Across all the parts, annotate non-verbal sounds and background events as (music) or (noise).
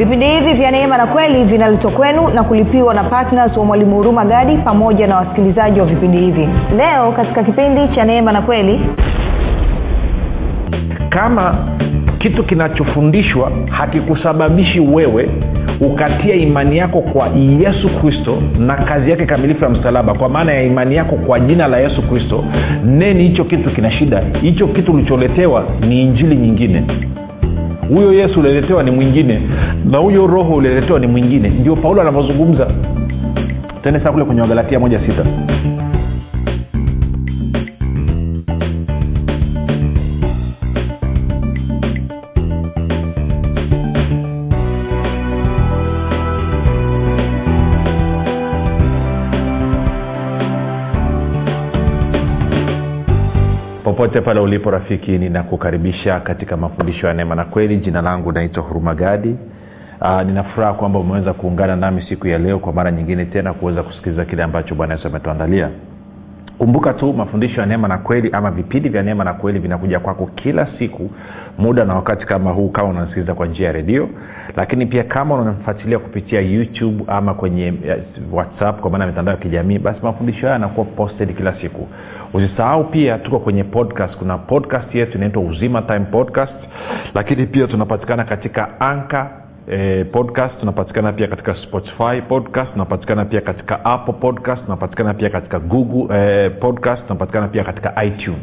vipindi hivi vya neema na kweli vinaletwa kwenu na kulipiwa na ptns wa mwalimu huruma gadi pamoja na wasikilizaji wa vipindi hivi. Leo katika kipindi cha neema na kweli kama kitu kinachofundishwa hakikusababishi wewe ukatia imani yako kwa yesu kristo na kazi yake kamilifu ya msalaba kwa maana ya imani yako kwa jina la yesu kristo neni hicho kitu kina shida. Hicho kitu ulicholetewa ni injili nyingine huyo yesu uliletewa ni mwingine na huyo roho uliletewa ni mwingine. Ndio paulo anavyozungumza. Tende saa kule kwenye wagalatia moja sita popote pale ulipo rafiki ninakukaribisha katika mafundisho ya neema na kweli. Jina langu naitwa hurumagadi uh, ninafuraha kwamba umeweza kuungana nami siku ya leo kwa mara nyingine tena kuweza kusikiliza kile ambacho bwana yesu ametuandalia kumbuka tu mafundisho ya neema na kweli ama vipindi vya neema na kweli vinakuja kwako kila siku muda na wakati kama huu kama unasikiliza kwa njia ya redio. Lakini pia kama unamfuatilia kupitia youtube ama kwenye whatsapp kwa maana ya mitandao ya kijamii basi mafundisho haya yanakuwa posted kila siku. Usisahau pia tuko kwenye podcast. Kuna podcast yetu inaitwa uzima time podcast lakini pia tunapatikana katika anka podcast tunapatikana pia katika spotify. Podcast tunapatikana pia katika apple podcast tunapatikana pia katika google eh, podcast tunapatikana pia katika itunes.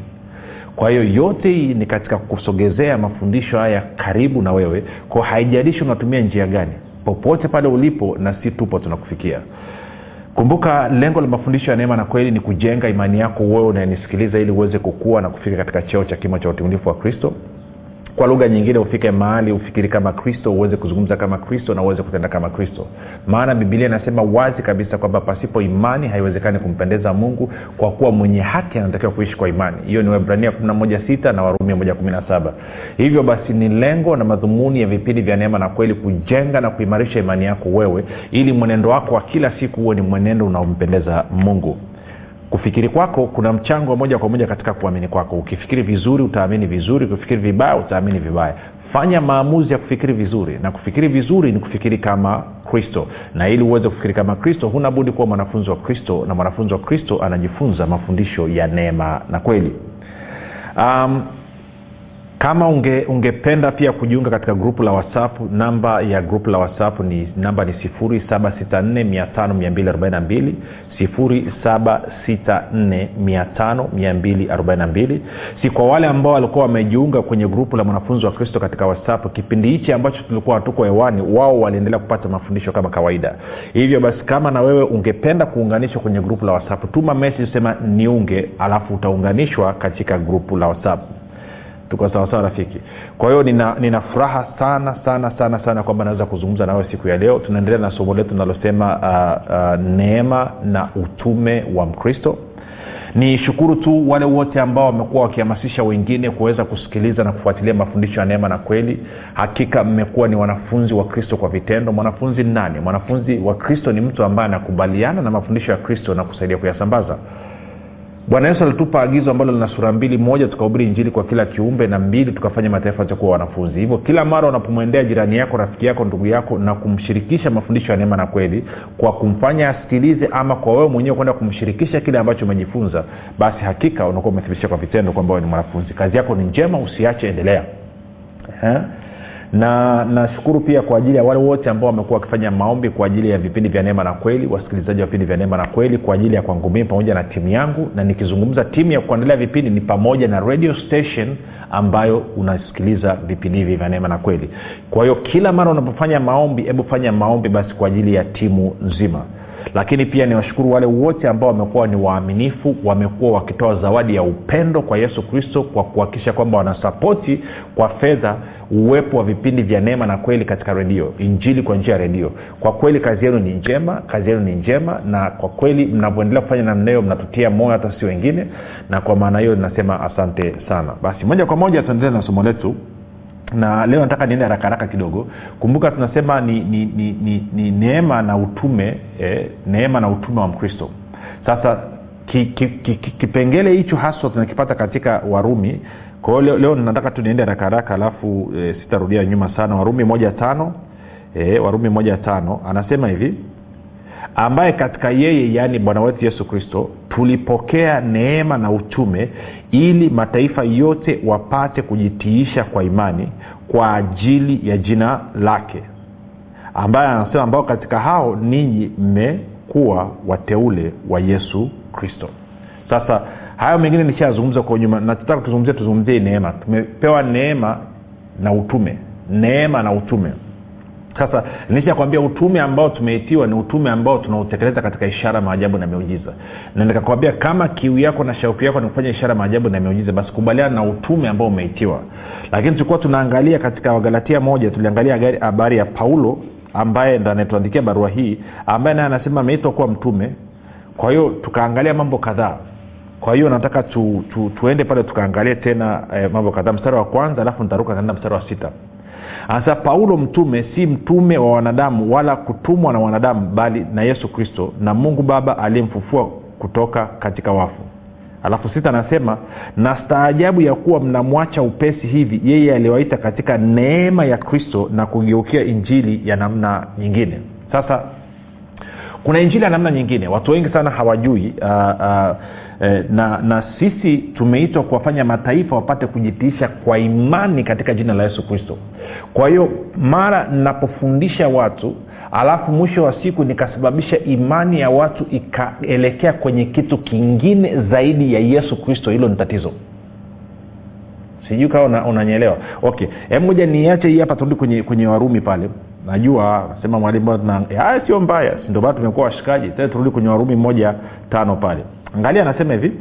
Kwa hiyo yote hii ni katika kusogezea mafundisho haya karibu na wewe. Kwa haijalishi unatumia njia gani. Popote pale ulipo na si tupo tunakufikia. Kumbuka lengo la mafundisho ya neema na kweli ni kujenga imani yako wewe unayenisikiliza ili uweze kukua na kufika katika cheo cha kimo cha utimilifu wa kristo kwa lugha nyingine ufike mahali ufikiri kama kristo uweze kuzungumza kama kristo na uweze kutenda kama kristo. Maana bibilia inasema wazi kabisa kwamba pasipo imani haiwezekani kumpendeza mungu kwa kuwa mwenye haki anatakiwa kuishi kwa imani. Hiyo ni webrania 116 na warumi 117 hivyo basi ni lengo na madhumuni ya vipindi vya neema na kweli kujenga na kuimarisha imani yako wewe ili mwenendo wako wa kila siku huwe ni mwenendo unaompendeza mungu kufikiri kwako kuna mchango wa moja kwa moja katika kuamini kwako. Ukifikiri vizuri utaamini vizuri. Ukifikiri vibaya utaamini vibaya. Fanya maamuzi ya kufikiri vizuri. Na kufikiri vizuri ni kufikiri kama kristo. Na ili uweze kufikiri kama kristo huna budi kuwa mwanafunzi wa kristo na mwanafunzi wa kristo anajifunza mafundisho ya neema na kweli. Um, kama unge, ungependa pia kujiunga katika grupu la whatsapp namba ya grupu la whatsapp ni namba ni 7645242 7645242 si kwa wale ambao walikuwa wamejiunga kwenye grupu la mwanafunzi wa kristo katika whatsapp kipindi hichi ambacho tulikuwa hatuko hewani wao waliendelea kupata mafundisho kama kawaida. Hivyo basi kama na wewe ungependa kuunganishwa kwenye grupu la whatsapp tuma message sema niunge alafu utaunganishwa katika grupu la whatsapp tuko sawasawa rafiki. Kwa hiyo nina, nina furaha sana sana sana sana kwamba naweza kuzungumza nawe siku ya leo. Tunaendelea na somo letu linalosema uh, uh, neema na utume wa mkristo. Ni shukuru tu wale wote ambao wamekuwa wakihamasisha wengine kuweza kusikiliza na kufuatilia mafundisho ya neema na kweli. Hakika mmekuwa ni wanafunzi wa kristo kwa vitendo. Mwanafunzi nani? Mwanafunzi wa kristo ni mtu ambaye anakubaliana na mafundisho ya kristo na kusaidia kuyasambaza bwana yesu alitupa agizo ambalo lina sura mbili moja tukahubiri injili kwa kila kiumbe na mbili tukafanya mataifa takuwa wanafunzi. Hivyo kila mara unapomwendea jirani yako rafiki yako ndugu yako na kumshirikisha mafundisho ya neema na kweli kwa kumfanya asikilize ama kwa wewe mwenyewe kwenda kumshirikisha kile ambacho umejifunza basi hakika unakuwa umethibitisha kwa vitendo kwamba wewe ni mwanafunzi. Kazi yako ni njema usiache endelea. He? Na nashukuru pia kwa ajili ya wale wote ambao wamekuwa wakifanya maombi kwa ajili ya vipindi vya neema na kweli wasikilizaji wa vipindi vya neema na kweli kwa ajili ya kwangu mimi pamoja na timu yangu. Na nikizungumza timu ya kuandalia vipindi ni pamoja na radio station ambayo unasikiliza vipindi hivi vya neema na kweli. Kwa hiyo kila mara unapofanya maombi hebu fanya maombi basi kwa ajili ya timu nzima lakini pia niwashukuru wale wote ambao wamekuwa ni waaminifu wamekuwa wakitoa zawadi ya upendo kwa yesu kristo kwa kuhakikisha kwamba wanasapoti kwa fedha uwepo wa vipindi vya neema na kweli katika redio injili kwa njia ya redio. Kwa kweli kazi yenu ni njema kazi yenu ni njema na kwa kweli mnavyoendelea kufanya namna hiyo mnatutia moyo hata si wengine na kwa maana hiyo nasema asante sana. Basi moja kwa moja tuendelee na somo letu na leo nataka niende haraka haraka kidogo. Kumbuka tunasema ni, ni, ni, ni, ni neema na utume eh, neema na utume wa mkristo. Sasa ki, ki, ki, ki, kipengele hicho haswa tunakipata katika warumi. Kwa hiyo leo, leo nataka tu niende haraka haraka alafu e, sitarudia nyuma sana. Warumi moja tano e, warumi moja tano anasema hivi ambaye katika yeye yaani bwana wetu yesu kristo tulipokea neema na utume ili mataifa yote wapate kujitiisha kwa imani kwa ajili ya jina lake ambaye anasema ambao katika hao ninyi mmekuwa wateule wa yesu kristo. Sasa hayo mengine nishazungumza kwa nyuma nataka tuzungumzie tuzungumzie neema. Tumepewa neema na utume neema na utume sasa nishakwambia utume ambao tumeitiwa ni utume ambao tunautekeleza katika ishara maajabu na miujiza. Na nikakwambia kama kiu yako na shauku yako ni kufanya ishara maajabu na miujiza basi kubaliana na utume ambao umeitiwa. Lakini tulikuwa tunaangalia katika wagalatia moja tuliangalia habari ya paulo ambaye ndo anayetuandikia barua hii ambaye naye anasema ameitwa kuwa mtume. Kwa hiyo tukaangalia mambo kadhaa. Kwa hiyo nataka tu, tu, tuende pale tukaangalie tena eh, mambo kadhaa. Mstari wa kwanza alafu nitaruka kaenda mstari wa sita anasema paulo mtume si mtume wa wanadamu wala kutumwa na wanadamu bali na yesu kristo na mungu baba aliyemfufua kutoka katika wafu. Alafu sita anasema na staajabu ya kuwa mnamwacha upesi hivi yeye aliwaita katika neema ya kristo na kugeukia injili ya namna nyingine. Sasa kuna injili ya namna nyingine. Watu wengi sana hawajui uh, uh, na na sisi tumeitwa kuwafanya mataifa wapate kujitiisha kwa imani katika jina la yesu kristo. Kwa hiyo mara ninapofundisha watu alafu mwisho wa siku nikasababisha imani ya watu ikaelekea kwenye kitu kingine zaidi ya yesu kristo hilo ni tatizo. Sijui kawa unanyeelewa una okay hebu moja niache hii hapa turudi kwenye, kwenye warumi pale najua nasema mwalimu sio mbaya. Ndio maana tumekuwa washikaji. Tena turudi kwenye warumi moja tano pale. Angalia anasema hivi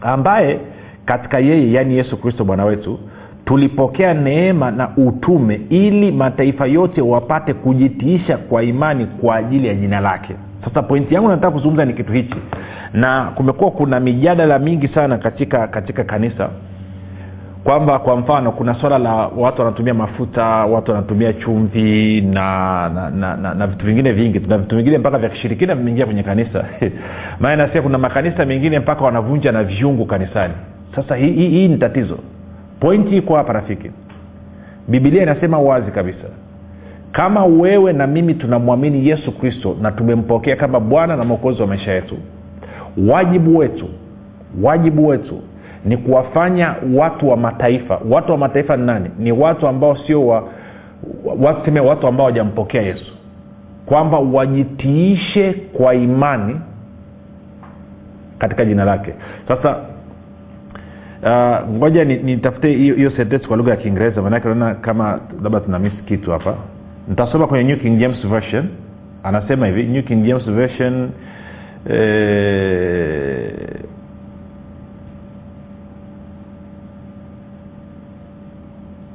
ambaye katika yeye yaani yesu kristo bwana wetu tulipokea neema na utume ili mataifa yote wapate kujitiisha kwa imani kwa ajili ya jina lake. Sasa pointi yangu nataka kuzungumza ni kitu hichi. Na kumekuwa kuna mijadala mingi sana katika katika kanisa kwamba kwa mfano kuna swala la watu wanatumia mafuta watu wanatumia chumvi na na, na, na, na vitu vingine vingi. Na vitu vingine mpaka vya kishirikina vimeingia kwenye kanisa. (laughs) Maana nasikia kuna makanisa mengine mpaka wanavunja na viungu kanisani. Sasa hii, hi, hi, ni tatizo. Pointi iko hapa rafiki. Bibilia inasema wazi kabisa. Kama wewe na mimi tunamwamini yesu kristo na tumempokea kama bwana na mwokozi wa maisha yetu wajibu wetu wajibu wetu ni kuwafanya watu wa mataifa. Watu wa mataifa ni nani? Ni watu ambao sio wa, watu, seme watu ambao hawajampokea yesu. Kwamba wajitiishe kwa imani katika jina lake. Sasa uh, ngoja nitafute ni hiyo sentensi kwa lugha ya kiingereza. Maanake naona kama labda tuna miss kitu hapa. Nitasoma kwenye new king james version. Anasema hivi new king james version eh,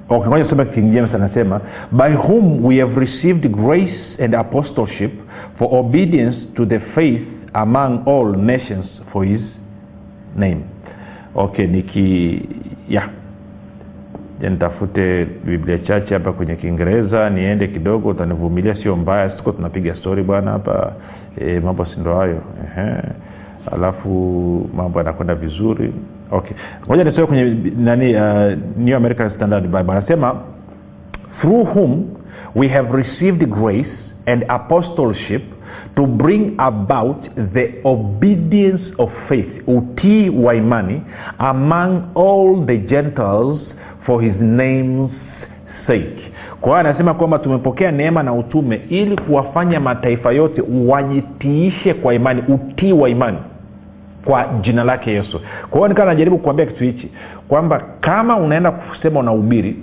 okay, king james anasema by whom we have received grace and apostleship for obedience to the faith among all nations for his name. Okay niki ya. Nitafute biblia chache hapa kwenye kiingereza niende kidogo utanivumilia sio mbaya siko tunapiga stori bwana hapa. E, mambo sindo hayo alafu mambo yanakwenda vizuri. Okay. Moja nisoe kwenye nani uh, new american standard bible. Anasema through whom we have received grace and apostleship to bring about the obedience of faith utii wa imani among all the gentiles for his name's sake. Kwa hiyo anasema kwamba tumepokea neema na utume ili kuwafanya mataifa yote wajitiishe kwa imani utii wa imani kwa jina lake yesu. Kwa hiyo nikawa najaribu kuambia kitu hichi kwamba kama unaenda kusema unahubiri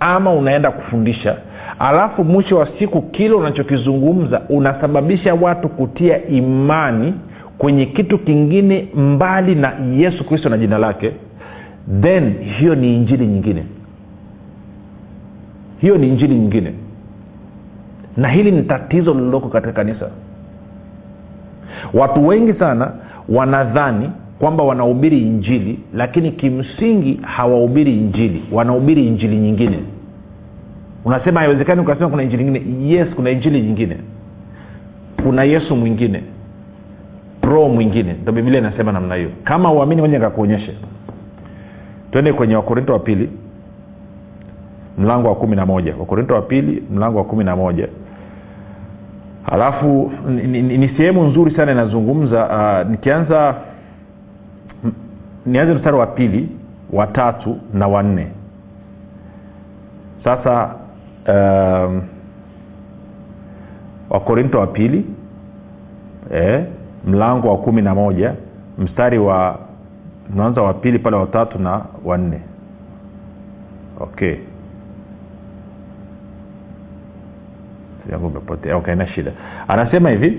ama unaenda kufundisha alafu mwisho wa siku kile unachokizungumza unasababisha watu kutia imani kwenye kitu kingine mbali na yesu kristo na jina lake then hiyo ni injili nyingine. Hiyo ni injili nyingine. Na hili ni tatizo lililoko katika kanisa. Watu wengi sana wanadhani kwamba wanahubiri injili lakini kimsingi hawahubiri injili wanahubiri injili nyingine. Unasema haiwezekani ukasema kuna injili nyingine. Yes kuna injili nyingine. Kuna yesu mwingine. Roho mwingine. Ndo biblia inasema namna hiyo. Kama uamini moja nikakuonyeshe. Twende kwenye wakorinto wa pili mlango wa kumi na moja. Wakorinto wa pili mlango wa kumi na moja halafu ni, sehemu nzuri sana inazungumza uh, nikianza nianze mstari wa pili watatu na wanne sasa um, wakorinto wa pili eh, mlango wa kumi na moja mstari wa naanza wa pili pale watatu na wanne okay yangu imepotea okay na shida. Anasema hivi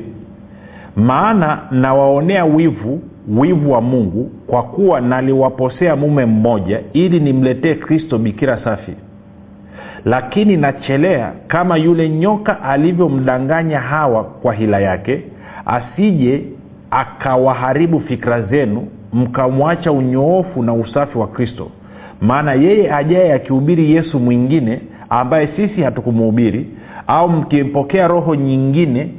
maana nawaonea wivu wivu wa mungu kwa kuwa naliwaposea mume mmoja ili nimletee kristo bikira safi. Lakini nachelea kama yule nyoka alivyomdanganya hawa kwa hila yake asije akawaharibu fikra zenu mkamwacha unyoofu na usafi wa kristo. Maana yeye ajaye akihubiri yesu mwingine ambaye sisi hatukumuhubiri au mkipokea roho nyingine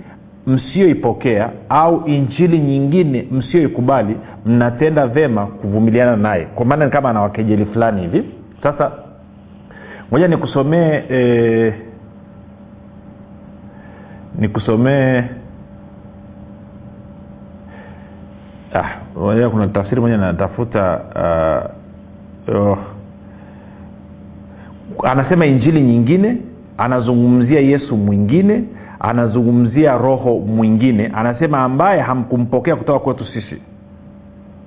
msiyoipokea au injili nyingine msiyoikubali mnatenda vema kuvumiliana naye kwa maana ni kama ana wakejeli fulani hivi sasa moja nikusomee e, nikusomee ah, kuna tafsiri moja natafuta uh, oh. anasema injili nyingine anazungumzia yesu mwingine anazungumzia roho mwingine. Anasema ambaye hamkumpokea kutoka kwetu sisi.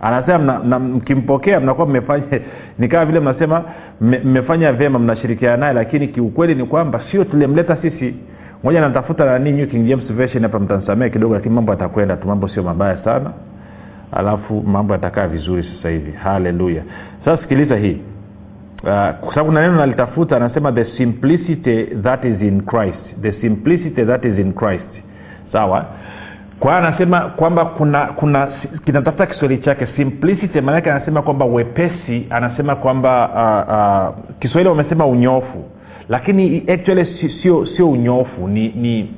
Anasema mkimpokea mnakuwa mmefanya (laughs) ni kama vile mnasema mmefanya vyema mnashirikiana naye lakini kiukweli ni kwamba sio tulimleta sisi. Moja natafuta nani new king james version hapa mtansamea kidogo lakini mambo yatakwenda tu mambo sio mabaya sana. Alafu mambo yatakaa vizuri sasa hivi. Haleluya. Sasa sikiliza hii uh, kwa sababu na neno nalitafuta anasema the simplicity that is in christ. The simplicity that is in christ. Sawa? Kwa hiyo anasema kwamba kuna kuna kinatafuta kiswahili chake. Simplicity maanake anasema kwamba wepesi anasema kwamba uh, uh, kiswahili wamesema unyofu. Lakini actually sio sio unyofu ni ni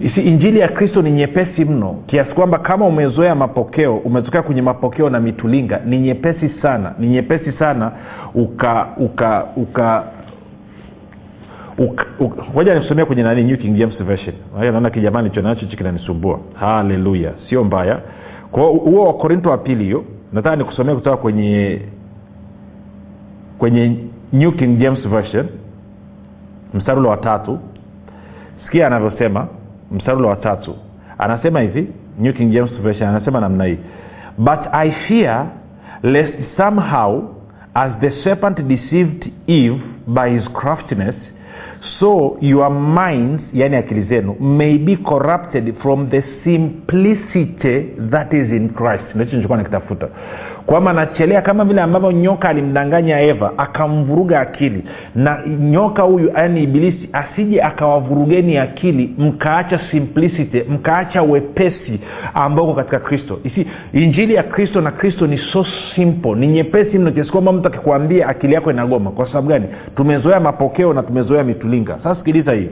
isi injili ya kristo ni nyepesi mno kiasi kwamba kama umezoea mapokeo umetokea kwenye mapokeo na mitulinga ni nyepesi sana ni nyepesi sana uka uka uka moja nikusomea kwenye nani new king james version. Naona kijamani chonacho hichi kinanisumbua. Haleluya sio mbaya. Kwao huo wakorinto wa pili hiyo nataka nikusomea kutoka kwenye kwenye new king james version mstari ule wa tatu. Sikia anavyosema mstari ule wa tatu. Anasema hivi new king james version anasema namna hii. But i fear lest somehow as the serpent deceived eve by his craftiness so your minds yani akili zenu may be corrupted from the simplicity that is in christ. Ndicho nichokuwa nikitafuta kwamba anachelea kama vile ambavyo nyoka alimdanganya eva akamvuruga akili. Na nyoka huyu yaani ibilisi asije akawavurugeni akili mkaacha simplicity mkaacha wepesi ambao uko katika kristo. Isi injili ya kristo na kristo ni so simple ni nyepesi mno kiasi kwamba mtu akikwambia akili yako inagoma. Kwa sababu gani? Tumezoea mapokeo na tumezoea mitulinga. Sasa sikiliza hii.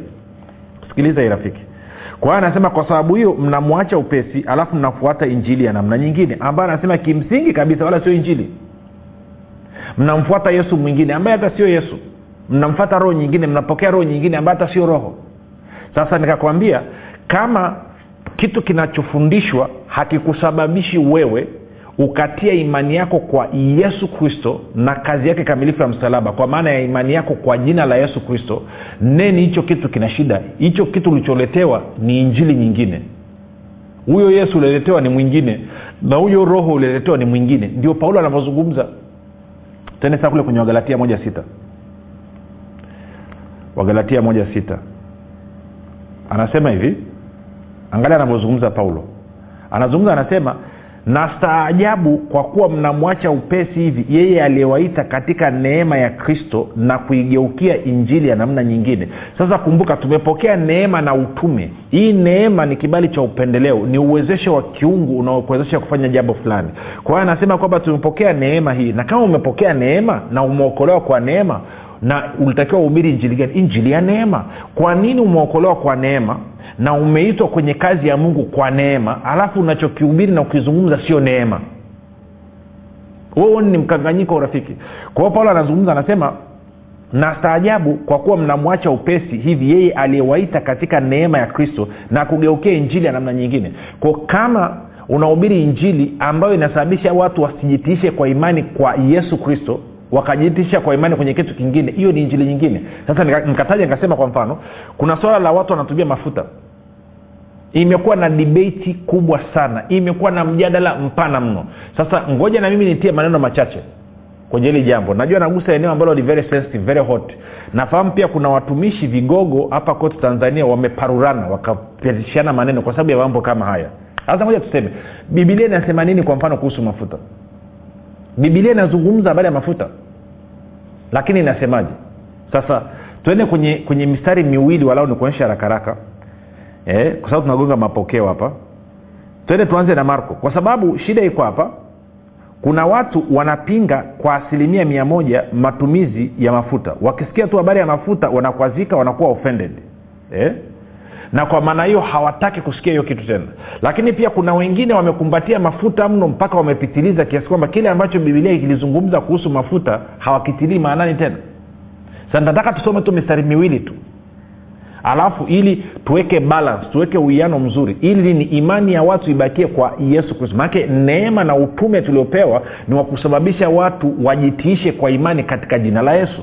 Sikiliza hii rafiki kwa anasema kwa sababu hiyo mnamwacha upesi alafu mnafuata injili ya namna nyingine. Ambayo anasema kimsingi kabisa wala sio injili. Mnamfuata yesu mwingine ambaye hata sio yesu. Mnamfata roho nyingine mnapokea roho nyingine ambaye hata sio roho. Sasa nikakwambia kama kitu kinachofundishwa hakikusababishi wewe ukatia imani yako kwa yesu kristo na kazi yake kamilifu ya msalaba. Kwa maana ya imani yako kwa jina la yesu kristo neni hicho kitu kina shida. Hicho kitu ulicholetewa ni injili nyingine. Huyo yesu uliletewa ni mwingine na huyo roho uliletewa ni mwingine. Ndio paulo anavyozungumza. Tene saa kule kwenye wagalatia moja sita. Wagalatia moja sita. Anasema hivi. Angalia anavyozungumza paulo. Anazungumza anasema na staajabu kwa kuwa mnamwacha upesi hivi yeye aliyewaita katika neema ya kristo na kuigeukia injili ya namna nyingine. Sasa kumbuka tumepokea neema na utume. Hii neema ni kibali cha upendeleo ni uwezesho wa kiungu unaokuwezesha kufanya jambo fulani. Kwa hiyo anasema kwamba tumepokea neema hii na kama umepokea neema na umeokolewa kwa neema na ulitakiwa uhubiri injili gani? Injili ya neema. Kwa nini umeokolewa kwa neema na umeitwa kwenye kazi ya mungu kwa neema alafu unachokihubiri na ukizungumza sio neema? Huo ni mkanganyiko urafiki? Kwa hiyo paulo anazungumza anasema na staajabu kwa kuwa mnamwacha upesi hivi yeye aliyewaita katika neema ya kristo na kugeukia injili ya namna nyingine. Ko kama unahubiri injili ambayo inasababisha watu wasijitiishe kwa imani kwa yesu kristo wakajitisha kwa imani kwenye kitu kingine. Hiyo ni injili nyingine. Sasa nikataja nikasema kwa mfano kuna swala la watu wanatumia mafuta. Imekuwa na dibeti kubwa sana. Imekuwa na mjadala mpana mno. Sasa ngoja na mimi nitie maneno machache kwenye hili jambo. Najua nagusa eneo ambalo ni very sensitive very hot. Nafahamu pia kuna watumishi vigogo hapa kote tanzania wameparurana wakapitishana maneno kwa sababu ya mambo kama haya. Sasa moja tuseme bibilia inasema nini kwa mfano kuhusu mafuta? Bibilia inazungumza habari ya mafuta lakini inasemaje? Sasa tuende kwenye kwenye mistari miwili walau nikuonyesha harakaraka eh, kwa sababu tunagonga mapokeo hapa. Twende tuanze na marko. Kwa sababu shida iko hapa kuna watu wanapinga kwa asilimia mia moja matumizi ya mafuta. Wakisikia tu habari ya mafuta wanakwazika wanakuwa offended. Eh? Na kwa maana hiyo hawataki kusikia hiyo kitu tena. Lakini pia kuna wengine wamekumbatia mafuta mno mpaka wamepitiliza kiasi kwamba kile ambacho bibilia kilizungumza kuhusu mafuta hawakitilii maanani tena. Sa nataka tusome tu mistari miwili tu. Alafu ili tuweke balance tuweke uwiano mzuri. Ili ni imani ya watu ibakie kwa yesu kristo. Manake neema na utume tuliopewa ni wa kusababisha watu wajitiishe kwa imani katika jina la yesu.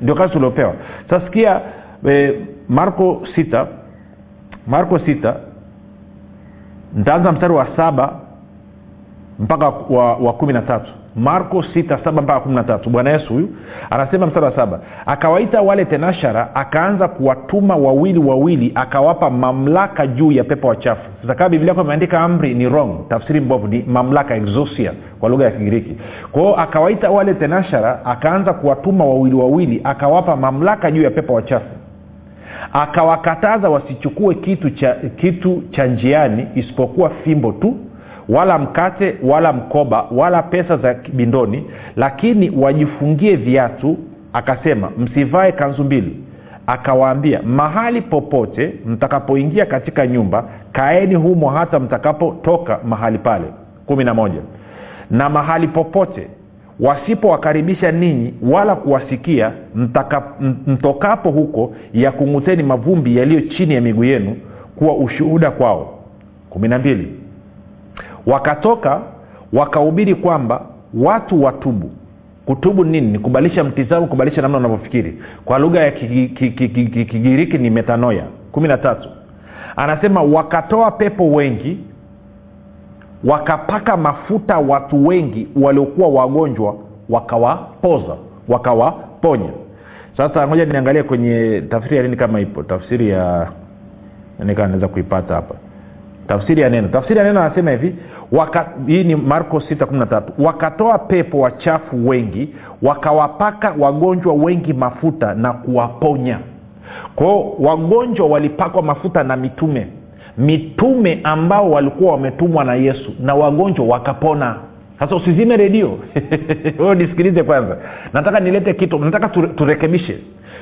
Ndio kazi tuliopewa. Sasikia e, marko sita marko sita ntaanza mstari wa saba mpaka wa, wa kumi na tatu. Marko sita saba mpaka kumi na tatu. Bwana yesu huyu anasema mstari wa saba akawaita wale tenashara akaanza kuwatuma wawili wawili akawapa mamlaka juu ya pepo wachafu. Sasa kama biblia yako imeandika amri ni wrong tafsiri mbovu ni mamlaka exosia kwa lugha ya kigiriki. Kwao akawaita wale tenashara akaanza kuwatuma wawili wawili akawapa mamlaka juu ya pepo wachafu akawakataza wasichukue kitu cha kitu cha njiani isipokuwa fimbo tu wala mkate wala mkoba wala pesa za kibindoni lakini wajifungie viatu. Akasema msivae kanzu mbili. Akawaambia mahali popote mtakapoingia katika nyumba kaeni humo hata mtakapotoka mahali pale. Kumi na moja. Na mahali popote wasipowakaribisha ninyi wala kuwasikia mtokapo huko yakung'uteni mavumbi yaliyo chini ya miguu yenu kuwa ushuhuda kwao. Kumi na mbili. Wakatoka wakahubiri kwamba watu watubu. Kutubu nini? Ni kubadilisha mtizamo kubadilisha namna unavyofikiri kwa lugha ya kigiriki ni metanoya kumi na tatu. Anasema wakatoa pepo wengi wakapaka mafuta watu wengi waliokuwa wagonjwa wakawapoza wakawaponya. Sasa ngoja niangalie kwenye tafsiri ya nini kama ipo. Tafsiri ya naweza kuipata hapa. Tafsiri ya neno. Tafsiri ya neno anasema hivi waka, hii ni marko 613 wakatoa pepo wachafu wengi wakawapaka wagonjwa wengi mafuta na kuwaponya. Kwao wagonjwa walipakwa mafuta na mitume mitume ambao walikuwa wametumwa na yesu na wagonjwa wakapona. Sasa usizime redio. (laughs) Wewe nisikilize kwanza. Nataka nilete kitu nataka turekebishe.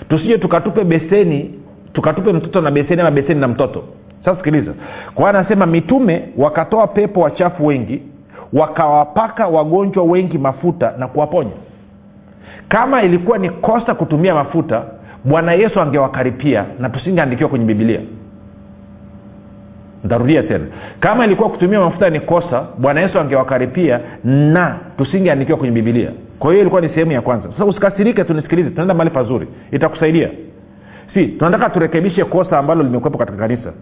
Tusije tukatupe beseni tukatupe mtoto na beseni ama beseni na mtoto. Sasa sikiliza. Kwa anasema mitume wakatoa pepo wachafu wengi wakawapaka wagonjwa wengi mafuta na kuwaponya. Kama ilikuwa ni kosa kutumia mafuta bwana yesu angewakaripia na tusingeandikiwa kwenye bibilia ntarudia tena. Kama ilikuwa kutumia mafuta ni kosa bwana yesu angewakaripia na tusingeandikiwa kwenye bibilia kwa hiyo ilikuwa ni sehemu ya kwanza. Sasa usikasirike tunisikilize tunaenda mahali pazuri. Itakusaidia. Si tunataka turekebishe kosa ambalo limekwepo katika kanisa.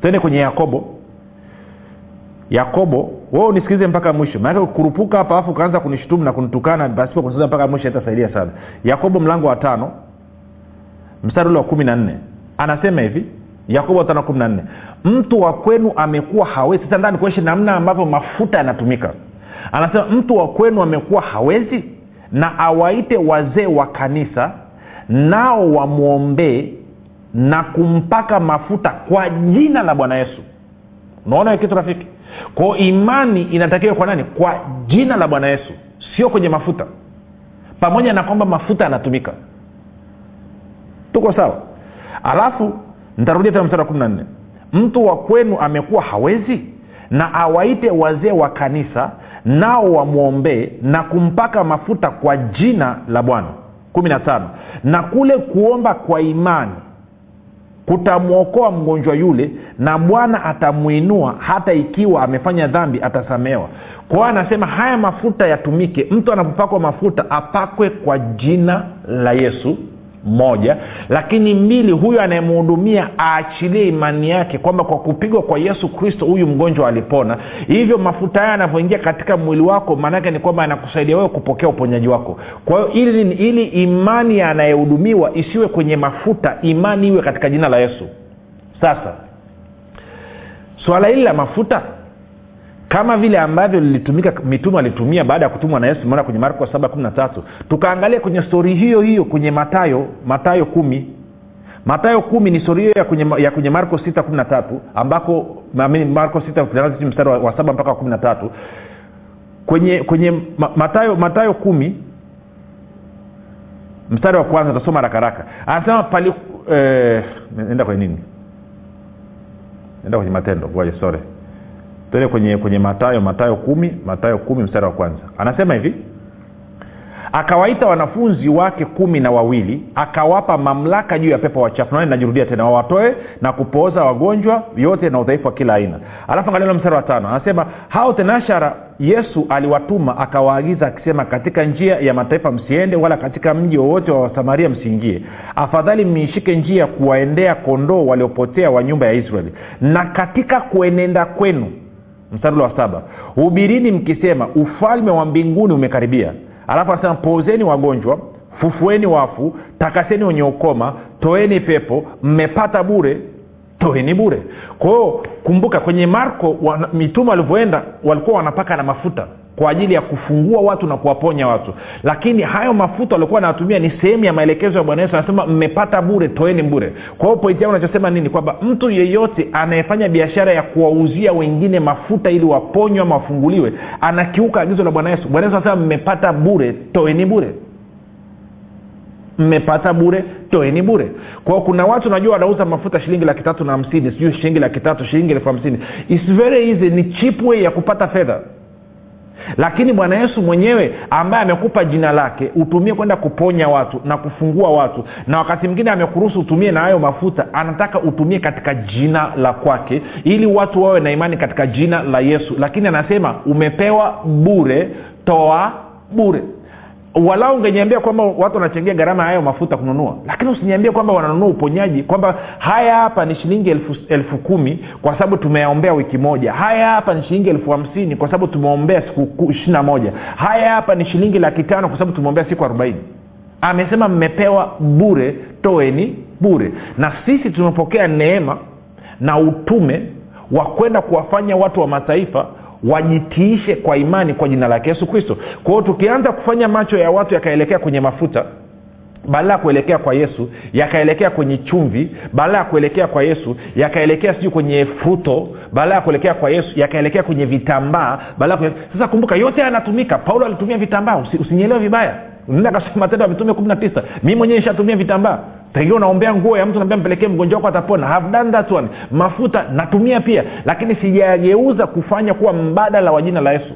Twende kwenye yakobo. Yakobo wewe unisikilize mpaka mwisho. Maanake kurupuka hapa afu ukaanza kunishutumu na kunitukana pasipo kusikiliza mpaka mwisho itasaidia sana. Yakobo mlango wa tano mstari ule wa kumi na nne. Anasema hivi yakobo tano kumi na nne. Mtu wa kwenu amekuwa hawezi. Sasa ndani kuonyesha namna ambavyo mafuta yanatumika. Anasema mtu wa kwenu amekuwa hawezi na awaite wazee wa kanisa nao wamwombee na kumpaka mafuta kwa jina la bwana yesu. Unaona kitu rafiki? Kwao imani inatakiwa kwa nani? Kwa jina la bwana yesu sio kwenye mafuta. Pamoja na kwamba mafuta yanatumika. Tuko sawa? Alafu ntarudia tena mstari wa kumi na nne. Mtu wa kwenu amekuwa hawezi na awaite wazee wa kanisa nao wamwombee na kumpaka mafuta kwa jina la bwana. Kumi na tano. Na kule kuomba kwa imani kutamwokoa mgonjwa yule na bwana atamwinua hata ikiwa amefanya dhambi atasamewa kwa hiyo anasema haya mafuta yatumike. Mtu anapopakwa mafuta apakwe kwa jina la yesu moja lakini mbili huyo anayemhudumia aachilie imani yake kwamba kwa kupigwa kwa yesu kristo huyu mgonjwa alipona. Hivyo mafuta haya yanavyoingia katika mwili wako maanake ni kwamba anakusaidia wewe kupokea uponyaji wako. Kwa hiyo ili, ili imani ya anayehudumiwa isiwe kwenye mafuta imani iwe katika jina la yesu. Sasa swala hili la mafuta kama vile ambavyo lilitumika mitume alitumia baada ya kutumwa na yesu maana kwenye marko 713 tukaangalia kwenye stori hiyo hiyo kwenye matayo matayo kumi. Matayo kumi ni stori hiyo ya kwenye, ya kwenye marko 613 ambako marko 6 mstari wa, saba mpaka wa kumi na tatu. Kwenye kwenye matayo matayo kumi mstari wa kwanza tasoma rakaraka anasema pali eh, enda kwenye nini? Enda kwenye matendo sore tuende kwenye kwenye matayo matayo kumi matayo kumi mstari wa kwanza. Anasema hivi akawaita wanafunzi wake kumi na wawili akawapa mamlaka juu ya pepo wachafu. Nani najirudia tena wawatoe na kupooza wagonjwa yote na udhaifu wa kila aina. Alafu angalia mstari wa tano. Anasema hao tenashara yesu aliwatuma akawaagiza akisema katika njia ya mataifa msiende wala katika mji wowote wa wasamaria msiingie. Afadhali mmiishike njia kuwaendea kondoo waliopotea wa nyumba ya israeli. Na katika kuenenda kwenu mstari wa saba. Hubirini mkisema ufalme wa mbinguni umekaribia. Alafu anasema pozeni wagonjwa fufueni wafu takaseni wenye ukoma toeni pepo mmepata bure toeni bure. Kwa hiyo kumbuka kwenye marko mitume walivyoenda walikuwa wanapaka na mafuta kwa ajili ya kufungua watu na kuwaponya watu. Lakini hayo mafuta waliokuwa wanatumia ni sehemu ya maelekezo ya bwana yesu anasema mmepata bure toeni bure. Kwa hiyo pointi yangu nachosema nini? Kwamba mtu yeyote anayefanya biashara ya kuwauzia wengine mafuta ili waponywe ama wafunguliwe anakiuka agizo la bwana yesu. Bwana yesu anasema mmepata bure toeni bure. Mmepata bure toeni bure. Kwao kuna watu najua wanauza mafuta shilingi laki tatu na hamsini sijui shilingi laki tatu shilingi elfu hamsini. Its very easy ni chip way ya kupata fedha lakini bwana yesu mwenyewe ambaye amekupa jina lake utumie kwenda kuponya watu na kufungua watu. Na wakati mwingine amekuruhusu utumie na hayo mafuta anataka utumie katika jina la kwake ili watu wawe na imani katika jina la yesu. Lakini anasema umepewa bure toa bure walau ungeniambia kwamba watu wanachangia gharama hayo mafuta kununua lakini usiniambie kwamba wananunua uponyaji kwamba haya hapa ni shilingi elfu, elfu kumi kwa sababu tumeyaombea wiki moja. Haya hapa ni shilingi elfu hamsini kwa sababu tumeombea siku ishirina moja. Haya hapa ni shilingi laki tano kwa sababu tumeombea siku arobaini. Amesema mmepewa bure toeni bure. Na sisi tumepokea neema na utume wa kwenda kuwafanya watu wa mataifa wajitiishe kwa imani kwa jina lake yesu kristo. Kwao tukianza kufanya macho ya watu yakaelekea kwenye mafuta badala ya kuelekea kwa yesu yakaelekea kwenye chumvi. Badala ya kuelekea kwa yesu yakaelekea sijui kwenye fruto badala ya kuelekea kwa yesu yakaelekea kwenye vitambaa. Badala kwenye... sasa kumbuka yote yanatumika. Paulo alitumia vitambaa. Usi, usinyelewe vibaya. Nenda kasoma matendo ya mitume kumi na tisa. Mi mwenyewe nishatumia vitambaa. Pengine unaombea nguo ya mtu naambia mpelekee mgonjwa wako atapona. Have done that one. Mafuta natumia pia. Lakini sijageuza kufanya kuwa mbadala wa jina la yesu.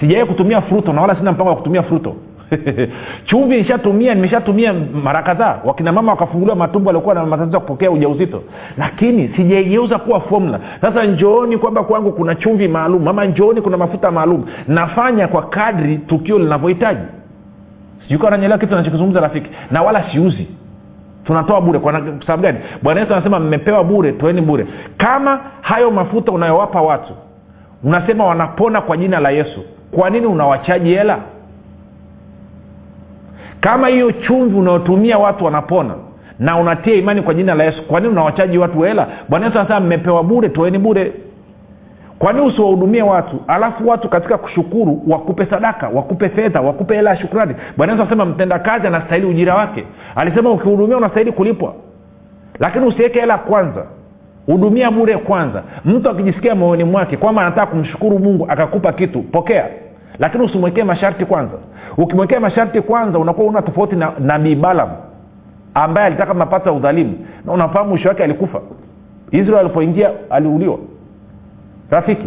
Sijawai kutumia fruto na wala sina mpango wa kutumia fruto (laughs) chumvi nishatumia nimeshatumia mara kadhaa. Wakina mama wakafunguliwa matumbo waliokuwa na matatizo ya kupokea ujauzito. Lakini sijaigeuza kuwa fomula sasa njooni kwamba kwangu kuna chumvi maalum ama njooni kuna mafuta maalum. Nafanya kwa kadri tukio linavyohitaji. Sijuka kitu nachokizungumza rafiki. Na wala siuzi. Tunatoa bure. Kwa sababu gani? Bwana yesu anasema mmepewa bure toeni bure. Kama hayo mafuta unayowapa watu unasema wanapona kwa jina la yesu kwa nini unawachaji hela kama hiyo chumvi unaotumia watu wanapona na unatia imani kwa jina la yesu kwa nini unawachaji watu hela? Bwana yesu anasema mmepewa bure toeni bure. Kwanii usiwahudumie watu? Alafu watu katika kushukuru wakupe sadaka wakupe fedha wakupe hela ya shukrani. Bwana yesu anasema mtendakazi anastahili ujira wake. Alisema ukihudumia unastahili kulipwa. Lakini usiweke hela kwanza. Hudumia bure kwanza. Mtu akijisikia moyoni mwake kwamba anataka kumshukuru mungu akakupa kitu pokea. Lakini usimwekee masharti kwanza ukimwekea masharti kwanza unakuwa una tofauti na nabii balam ambaye alitaka mapato ya udhalimu. Na unafahamu mwisho wake alikufa. Israel alipoingia aliuliwa. Rafiki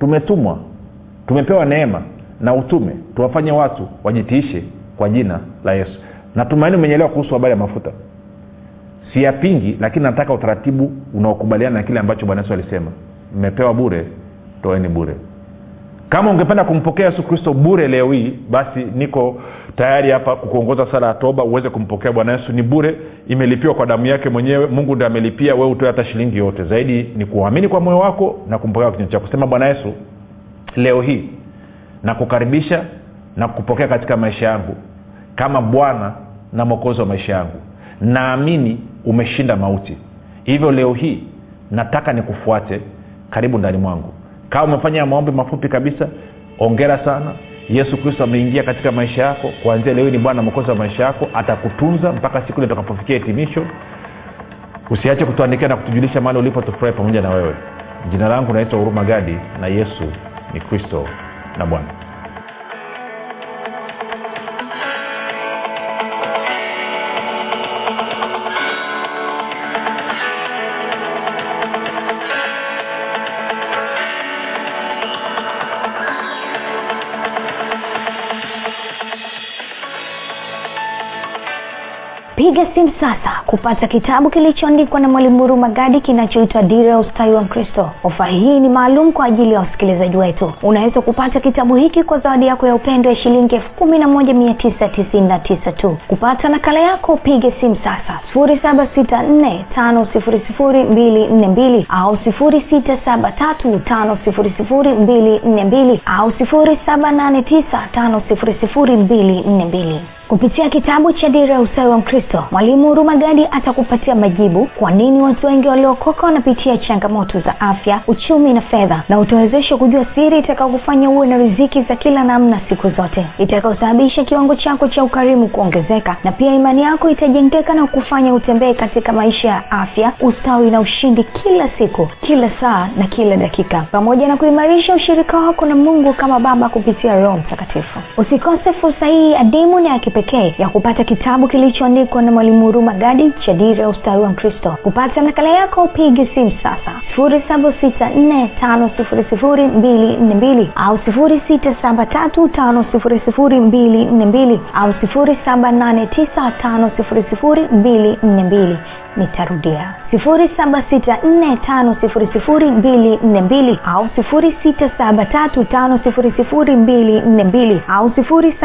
tumetumwa tumepewa neema na utume tuwafanye watu wajitiishe kwa jina la yesu. Natumaini umenyelewa kuhusu habari ya mafuta. Siyapingi lakini nataka utaratibu unaokubaliana na kile ambacho bwana yesu alisema. Mmepewa bure toeni bure kama ungependa kumpokea yesu kristo bure leo hii basi niko tayari hapa kukuongoza sala ya toba uweze kumpokea bwana yesu. Ni bure imelipiwa kwa damu yake mwenyewe. Mungu ndi amelipia wee utoe hata shilingi yote. Zaidi ni kuamini kwa moyo wako na kumpokea kinywa chako. Sema bwana yesu leo hii nakukaribisha na kupokea katika maisha yangu kama bwana na mwokozi wa maisha yangu. Naamini umeshinda mauti. Hivyo leo hii nataka nikufuate karibu ndani mwangu kama umefanya maombi mafupi kabisa ongera sana. Yesu kristo ameingia katika maisha yako. Kuanzia leo ni bwana mwokozi wa maisha yako. Atakutunza mpaka siku ile utakapofikia hitimisho. Usiache kutuandikia na kutujulisha mahali ulipo tufurahi pamoja na wewe. Jina langu naitwa huruma gadi na yesu ni kristo na bwana piga sasa kupata kitabu kilichoandikwa na mwalimu huruma gadi kinachoitwa dira ya ustawi wa mkristo. Ofa hii ni maalum kwa ajili ya wasikilizaji wetu. Unaweza kupata kitabu hiki kwa zawadi yako ya upendo ya shilingi elfu kumi na moja mia tisa tisini na tisa tu. Kupata nakala yako upige simu sasa. Sifuri saba sita nne tano sifuri sifuri mbili nne mbili au sifuri sita saba tatu tano sifuri sifuri mbili nne mbili au sifuri saba nane tisa tano sifuri sifuri mbili nne mbili kupitia kitabu cha dira ya ustawi wa mkristo mwalimu huruma gadi atakupatia majibu kwa nini watu wengi waliokoka wanapitia changamoto za afya uchumi na fedha na utawezesha kujua siri itakaokufanya uwe na riziki za kila namna siku zote itakaosababisha kiwango chako cha ukarimu kuongezeka na pia imani yako itajengeka na kufanya utembee katika maisha ya afya ustawi na ushindi kila siku kila saa na kila dakika. Pamoja na kuimarisha ushirika wako na mungu kama baba kupitia roho mtakatifu. Usikose fursa hii adimu na kipekee ya kupata kitabu kilichoandikwa na mwalimu huruma gadi cha dira ya ustawi wa mkristo kupata nakala yako upige simu sasa. Sifuri saba sita nne tano sifuri sifuri mbili nne mbili au sifuri sita saba tatu tano sifuri sifuri mbili nne mbili au sifuri saba nane tisa tano sifuri sifuri mbili nne mbili. Nitarudia. Sifuri saba sita nne tano sifuri sifuri mbili nne mbili au sifuri sita saba tatu tano sifuri sifuri mbili nne mbili au sifuri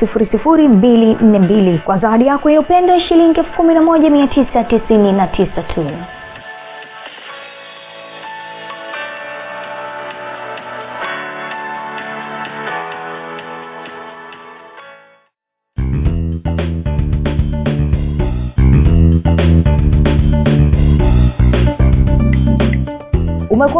saba nane tisa tano sifuri sifuri mbili nne mbili kwa zawadi yako ya upendo ya shilingi elfu kumi na moja mia tisa tisini na tisa tu. Umekuwa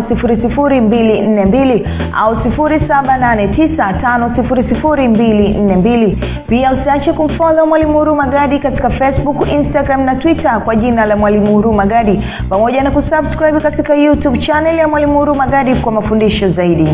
5242 au 7895242 pia usiache kumfolo mwalimu huru magadi katika facebook instagram na twitter kwa jina la mwalimu huru magadi. Pamoja na kusubscribe katika youtube chaneli ya mwalimu huru magadi kwa mafundisho zaidi